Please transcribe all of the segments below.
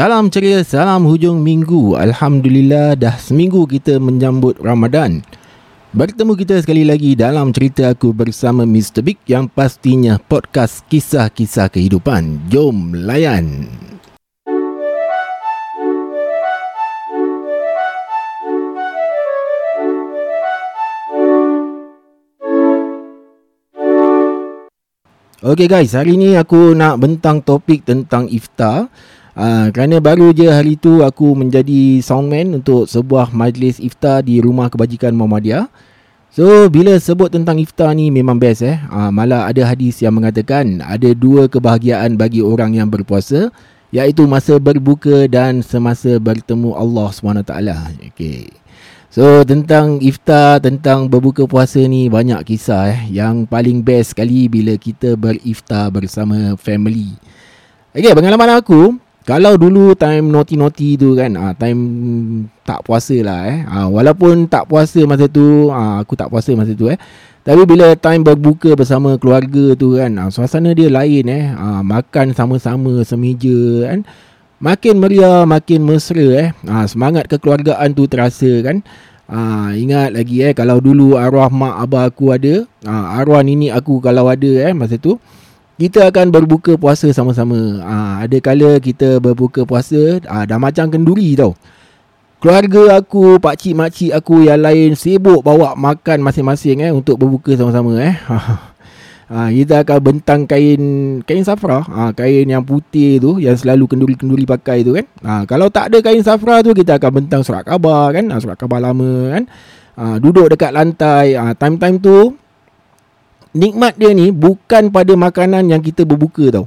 Salam ceria, salam hujung minggu. Alhamdulillah dah seminggu kita menyambut Ramadan. Bertemu kita sekali lagi dalam cerita aku bersama Mr. Big yang pastinya podcast kisah-kisah kehidupan. Jom layan. Okay guys, hari ni aku nak bentang topik tentang iftar. Uh, kerana baru je hari tu aku menjadi soundman untuk sebuah majlis iftar di rumah kebajikan Muhammadiyah. So bila sebut tentang iftar ni memang best eh. Uh, malah ada hadis yang mengatakan ada dua kebahagiaan bagi orang yang berpuasa iaitu masa berbuka dan semasa bertemu Allah SWT. Okay. So tentang iftar, tentang berbuka puasa ni banyak kisah eh. Yang paling best sekali bila kita beriftar bersama family. Okay, pengalaman aku, kalau dulu time naughty-naughty tu kan ah, Time tak puasa lah eh. Ah, Walaupun tak puasa masa tu ah, Aku tak puasa masa tu eh. Tapi bila time berbuka bersama keluarga tu kan ah, Suasana dia lain eh. Ah, Makan sama-sama semeja kan. Makin meriah, makin mesra eh. Ah, Semangat kekeluargaan tu terasa kan. Ah, ingat lagi eh kalau dulu arwah mak abah aku ada, ah, arwah nini aku kalau ada eh masa tu, kita akan berbuka puasa sama-sama. Ha, ada kala kita berbuka puasa ha, dah macam kenduri tau. Keluarga aku, pak cik mak cik aku yang lain sibuk bawa makan masing-masing eh untuk berbuka sama-sama eh. Ha, kita akan bentang kain kain safra, ha, kain yang putih tu yang selalu kenduri-kenduri pakai tu kan. Ha, kalau tak ada kain safra tu kita akan bentang surat khabar kan, ha, surat khabar lama kan. Ha, duduk dekat lantai, ha, time-time tu nikmat dia ni bukan pada makanan yang kita berbuka tau.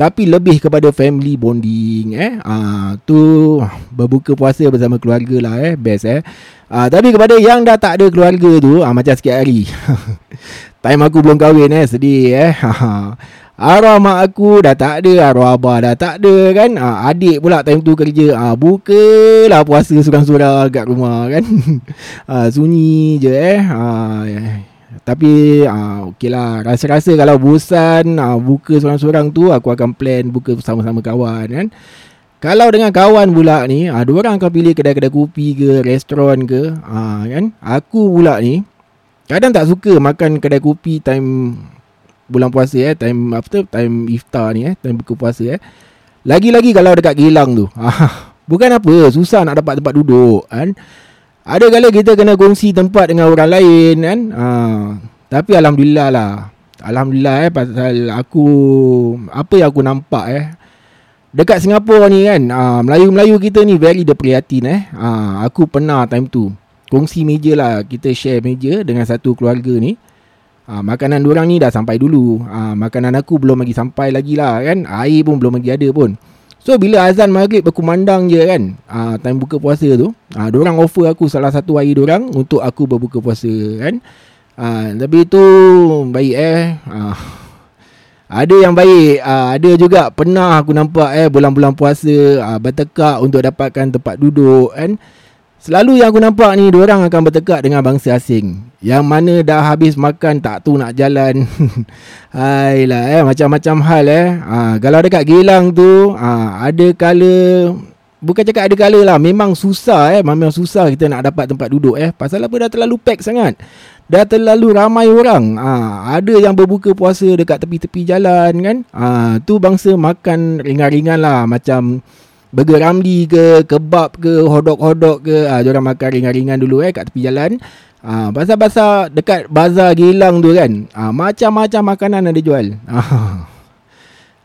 Tapi lebih kepada family bonding eh. Ah tu berbuka puasa bersama keluarga lah eh. Best eh. Ah tapi kepada yang dah tak ada keluarga tu ah macam sikit hari. Time aku belum kahwin eh sedih eh. Arwah mak aku dah tak ada Arwah abah dah tak ada kan ha, Adik pula time tu kerja ha, Bukalah puasa surang-surang kat rumah kan ha, Sunyi je eh ha, tapi uh, okey lah. Rasa-rasa kalau bosan uh, Buka seorang-seorang tu Aku akan plan Buka sama-sama kawan kan? Kalau dengan kawan pula ni uh, Dua orang akan pilih kedai-kedai kopi ke Restoran ke uh, kan? Aku pula ni Kadang tak suka makan kedai kopi Time Bulan puasa eh. Time apa Time iftar ni eh. Time buka puasa eh. Lagi-lagi kalau dekat Gilang tu. Bukan apa Susah nak dapat tempat duduk kan ada kala kita kena kongsi tempat dengan orang lain kan. Ha, tapi alhamdulillah lah. Alhamdulillah eh pasal aku apa yang aku nampak eh dekat Singapura ni kan ha, Melayu-Melayu kita ni very deprihatin eh. Ha, aku pernah time tu kongsi meja lah kita share meja dengan satu keluarga ni. Ha, makanan orang ni dah sampai dulu. Ha, makanan aku belum lagi sampai lagi lah kan. Air pun belum lagi ada pun. So bila azan maghrib berkumandang je kan uh, Time buka puasa tu uh, Diorang offer aku salah satu hari diorang Untuk aku berbuka puasa kan. Uh, Tapi tu baik eh. Uh, Ada yang baik. Uh, Ada juga pernah aku nampak eh Bulan-bulan puasa uh, Bertekak untuk dapatkan tempat duduk kan Selalu yang aku nampak ni Diorang akan bertekak dengan bangsa asing. Yang mana dah habis makan Tak tu nak jalan. Hailah eh Macam-macam hal eh. Ha, Kalau dekat Gilang tu ha, Ada kala Bukan cakap ada kala lah Memang susah eh. Memang susah kita nak dapat tempat duduk eh. Pasal apa? Dah terlalu pack sangat. Dah terlalu ramai orang. Ha, Ada yang berbuka puasa Dekat tepi-tepi jalan kan? Ha, Tu bangsa makan ringan-ringan lah Macam burger ramli ke, kebab ke, hodok-hodok ke. Ah, ha, orang makan ringan-ringan dulu eh kat tepi jalan. Ah, ha, pasal-pasal dekat bazar Gilang tu kan. Ah, ha, macam-macam makanan ada jual. Ah.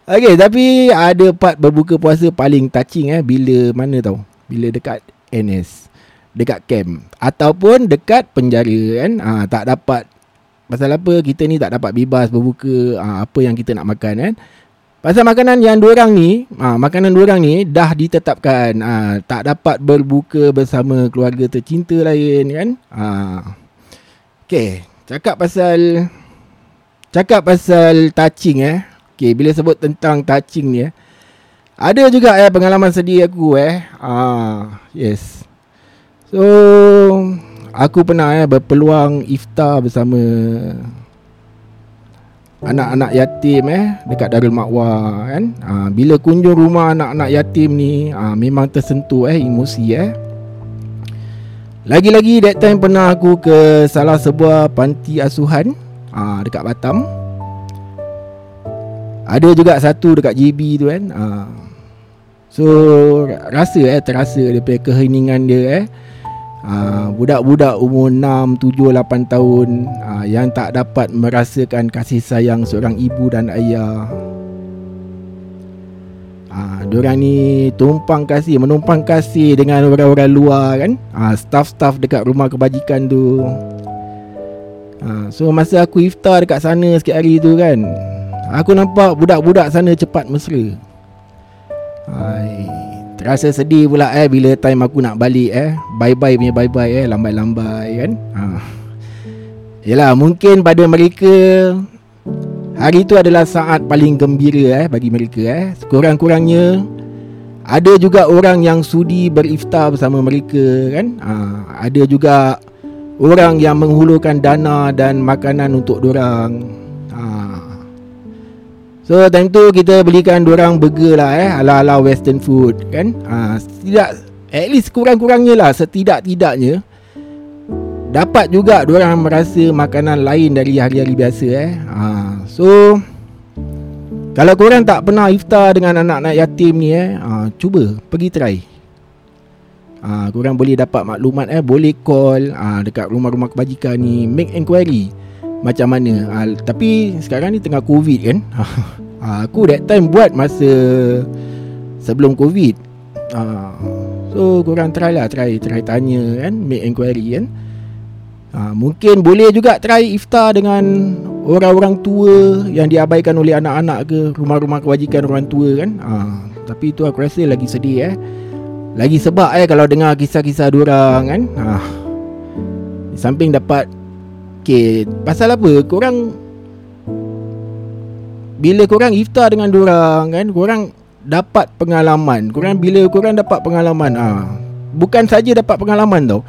Okey, tapi ada part berbuka puasa paling touching eh bila mana tau? Bila dekat NS. Dekat camp ataupun dekat penjara kan. Ah, ha, tak dapat pasal apa kita ni tak dapat bebas berbuka ha, apa yang kita nak makan kan. Pasal makanan yang dua orang ni, ha, makanan dua orang ni dah ditetapkan ha, tak dapat berbuka bersama keluarga tercinta lain kan. Ha. Okey, cakap pasal cakap pasal touching eh. Okey, bila sebut tentang touching ni eh. Ada juga eh pengalaman sedih aku eh. Ah, yes. So, aku pernah eh berpeluang iftar bersama anak-anak yatim eh dekat Darul Makwa kan. Ha, bila kunjung rumah anak-anak yatim ni ha, memang tersentuh eh emosi eh. Lagi-lagi that time pernah aku ke salah sebuah panti asuhan ha, dekat Batam. Ada juga satu dekat JB tu kan. Ha. So rasa eh terasa daripada keheningan dia eh. Uh, budak-budak umur 6, 7, 8 tahun uh, yang tak dapat merasakan kasih sayang seorang ibu dan ayah. Ah, uh, diorang ni tumpang kasih, menumpang kasih dengan orang-orang luar kan. Ah, uh, staff-staff dekat rumah kebajikan tu. Ah, uh, so masa aku iftar dekat sana sikit hari tu kan, aku nampak budak-budak sana cepat mesra. Hai. Rasa sedih pula eh bila time aku nak balik eh. Bye-bye punya bye-bye eh, lambai-lambai kan. Ha. Yalah, mungkin pada mereka hari itu adalah saat paling gembira eh bagi mereka eh. Sekurang-kurangnya ada juga orang yang sudi beriftar bersama mereka kan. Ha. ada juga orang yang menghulurkan dana dan makanan untuk orang. So time tu kita belikan orang burger lah eh. Ala-ala western food kan? Ha, Tidak At least kurang-kurangnya lah Setidak-tidaknya. Dapat juga orang merasa makanan lain dari hari-hari biasa eh. Ha, So Kalau korang tak pernah iftar dengan anak-anak yatim ni eh ha, Cuba pergi try. Ha, Korang boleh dapat maklumat eh. Boleh call ha, dekat rumah-rumah kebajikan ni Make enquiry macam mana. Ha, Tapi sekarang ni tengah covid kan. Ha, Aku that time buat masa Sebelum covid. Ha, So korang try lah Try try tanya kan Make inquiry kan. Ha, Mungkin boleh juga try iftar dengan Orang-orang tua Yang diabaikan oleh anak-anak ke Rumah-rumah kewajikan orang tua kan. Ha, Tapi tu aku rasa lagi sedih eh. Lagi sebab eh Kalau dengar kisah-kisah diorang kan. Ha, Di samping dapat Okay Pasal apa? Korang Bila korang iftar dengan orang kan Korang Dapat pengalaman. Korang bila korang dapat pengalaman ah, Bukan saja dapat pengalaman tau.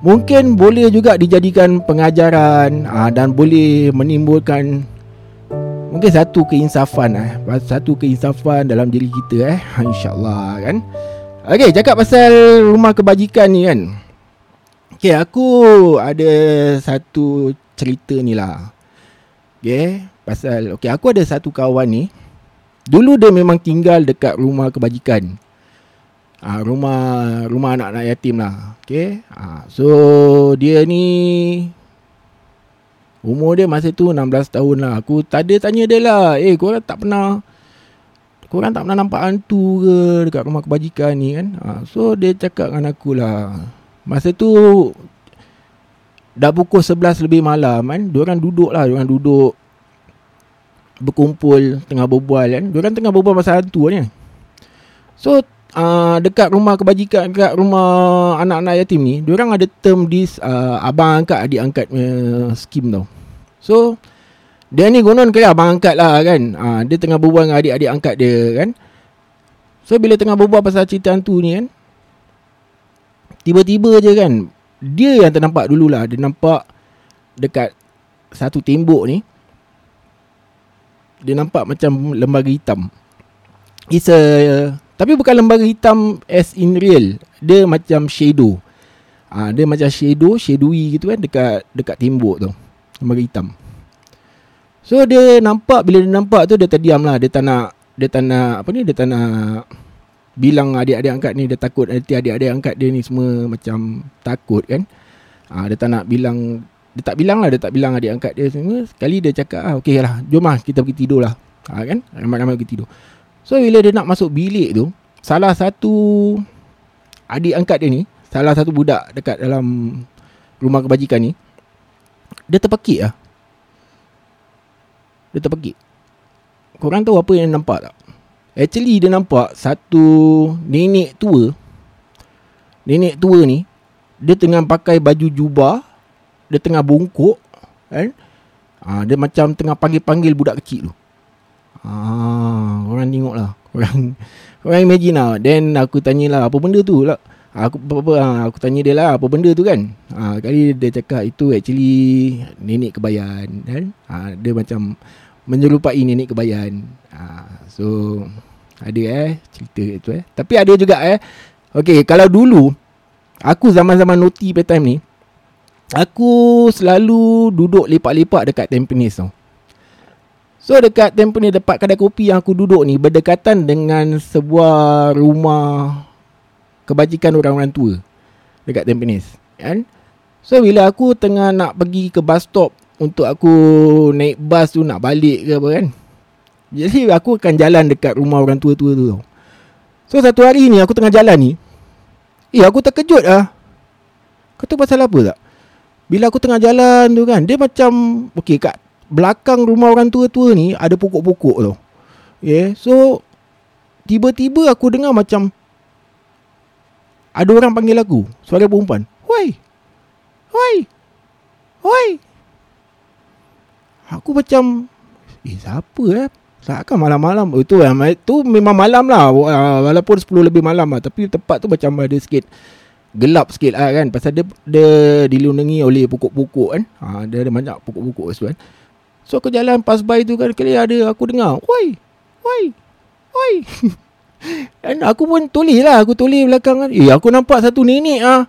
Mungkin boleh juga dijadikan pengajaran ah, Dan boleh menimbulkan Mungkin satu keinsafan eh. Satu keinsafan dalam diri kita eh. InsyaAllah kan? Okay cakap pasal rumah kebajikan ni kan Okay, aku ada satu cerita ni lah. Okay, pasal okay, aku ada satu kawan ni. Dulu dia memang tinggal dekat rumah kebajikan. Ah, rumah rumah anak-anak yatim lah. Okay, ah, so dia ni umur dia masa tu 16 tahun lah. Aku tadi tanya dia lah, eh korang tak pernah Korang tak pernah nampak hantu ke dekat rumah kebajikan ni kan? Ah, so dia cakap dengan aku lah. Masa tu Dah pukul 11 lebih malam kan Diorang duduk lah Diorang duduk Berkumpul Tengah berbual kan. Diorang tengah berbual pasal hantu ni So uh, Dekat rumah kebajikan Dekat rumah Anak-anak yatim ni Diorang ada term this uh, Abang angkat adik angkat uh, Skim tau. So Dia ni konon kaya abang angkat lah kan. Uh, Dia tengah berbual dengan adik-adik angkat dia kan. So bila tengah berbual pasal cerita hantu ni kan Tiba-tiba je kan Dia yang ternampak dululah. Dia nampak Dekat Satu tembok ni Dia nampak macam Lembaga hitam. It's a Tapi bukan lembaga hitam As in real. Dia macam shadow. Ha, Dia macam shadow Shadowy gitu kan Dekat Dekat tembok tu. Lembaga hitam. So dia nampak Bila dia nampak tu Dia terdiam lah Dia tak nak Dia tak nak Apa ni Dia tak nak bilang adik-adik angkat ni dia takut nanti adik-adik angkat dia ni semua macam takut kan. Ah ha, dia tak nak bilang dia tak bilang lah dia tak bilang adik angkat dia semua. Sekali dia cakap ah okey lah jom lah kita pergi tidur lah. Ha, kan? Ramai-ramai pergi tidur. So bila dia nak masuk bilik tu salah satu adik angkat dia ni salah satu budak dekat dalam rumah kebajikan ni dia terpekik lah. Dia terpekik. Korang tahu apa yang nampak tak? Actually dia nampak satu nenek tua Nenek tua ni Dia tengah pakai baju jubah Dia tengah bungkuk kan? Ha, dia macam tengah panggil-panggil budak kecil tu ha, Korang tengok lah Korang, korang imagine lah Then aku tanya lah apa benda tu lah Aku apa, apa, ha, aku tanya dia lah apa benda tu kan ha, Kali dia cakap itu actually nenek kebayan kan? ha, Dia macam menyerupai nenek kebayan. Ha, so ada eh cerita itu eh. Tapi ada juga eh. Okay, kalau dulu aku zaman-zaman noti time ni aku selalu duduk lepak-lepak dekat Tampines tau. So dekat Tampines dekat kedai kopi yang aku duduk ni berdekatan dengan sebuah rumah kebajikan orang-orang tua dekat Tampines. Kan? So bila aku tengah nak pergi ke bus stop untuk aku naik bus tu nak balik ke apa kan. Jadi aku akan jalan dekat rumah orang tua-tua tu tau. So satu hari ni aku tengah jalan ni. Eh aku terkejut ah. Kau tahu pasal apa tak? Bila aku tengah jalan tu kan, dia macam okey kat belakang rumah orang tua-tua ni ada pokok-pokok tu. Yeah. So tiba-tiba aku dengar macam ada orang panggil aku, suara perempuan. Woi. Woi. Woi. Aku macam eh siapa eh? Takkan malam-malam. Itu lah Itu memang malam lah. Walaupun 10 lebih malam lah. Tapi tempat tu macam ada sikit Gelap sikit lah kan. Pasal dia, dia dilindungi oleh pokok-pokok kan. Ha, Dia ada banyak pokok-pokok tu kan. So aku jalan pas by tu kan Kali ada. Aku dengar Woi Woi Woi Dan aku pun tulis lah. Aku tulis belakang kan. Eh aku nampak satu nenek ah.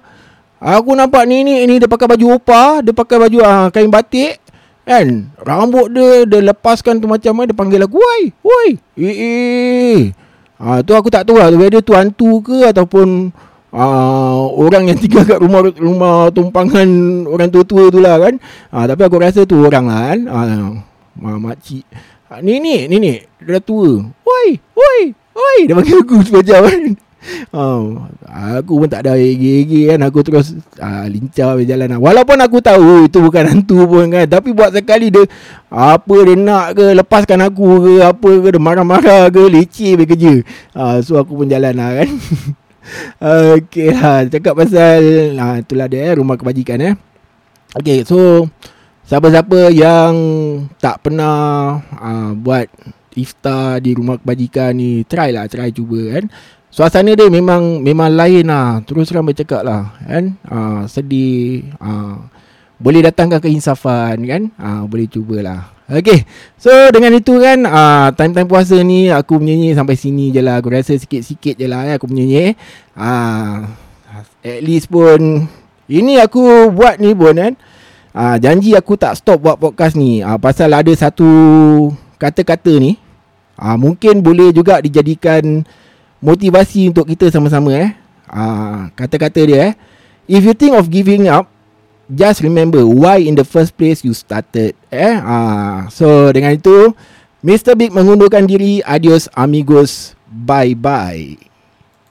Aku nampak nenek ni Dia pakai baju opah. Dia pakai baju ah, kain batik Kan Rambut dia Dia lepaskan tu macam mana Dia panggil aku Woi Woi Eh eh Ah tu aku tak tahu lah Whether tu hantu ke Ataupun uh, orang yang tinggal kat rumah rumah tumpangan orang tua-tua tu lah kan. Uh, tapi aku rasa tu orang lah kan. Uh, makcik. Ni ni ni dia dah tua. Woi, woi, woi. Dia panggil aku semacam kan. Oh, aku pun tak ada gigi kan. Aku terus uh, lincah berjalan. Walaupun aku tahu itu bukan hantu pun kan Tapi buat sekali dia Apa dia nak ke Lepaskan aku ke Apa ke Dia marah-marah ke Leceh bekerja uh, So aku pun jalan lah kan. Okay lah Cakap pasal nah, Itulah dia eh, Rumah kebajikan eh. Okay so Siapa-siapa yang Tak pernah uh, Buat Iftar di rumah kebajikan ni Try lah Try cuba kan Suasana dia memang Memang lain lah. Terus terang bercakap lah Kan? Uh, Sedih uh, Boleh datangkan keinsafan kan? Uh, Boleh cubalah Okay So dengan itu kan uh, Time-time puasa ni Aku menyanyi sampai sini je lah. Aku rasa sikit-sikit je lah eh, Aku menyanyi uh, At least pun Ini aku buat ni pun kan? Uh, Janji aku tak stop buat podcast ni. Uh, Pasal ada satu Kata-kata ni. Uh, Mungkin boleh juga dijadikan Motivasi untuk kita sama-sama eh. Uh, Kata-kata dia eh. If you think of giving up just remember why in the first place you started eh. Ah so dengan itu Mr Big mengundurkan diri. Adios amigos. Bye bye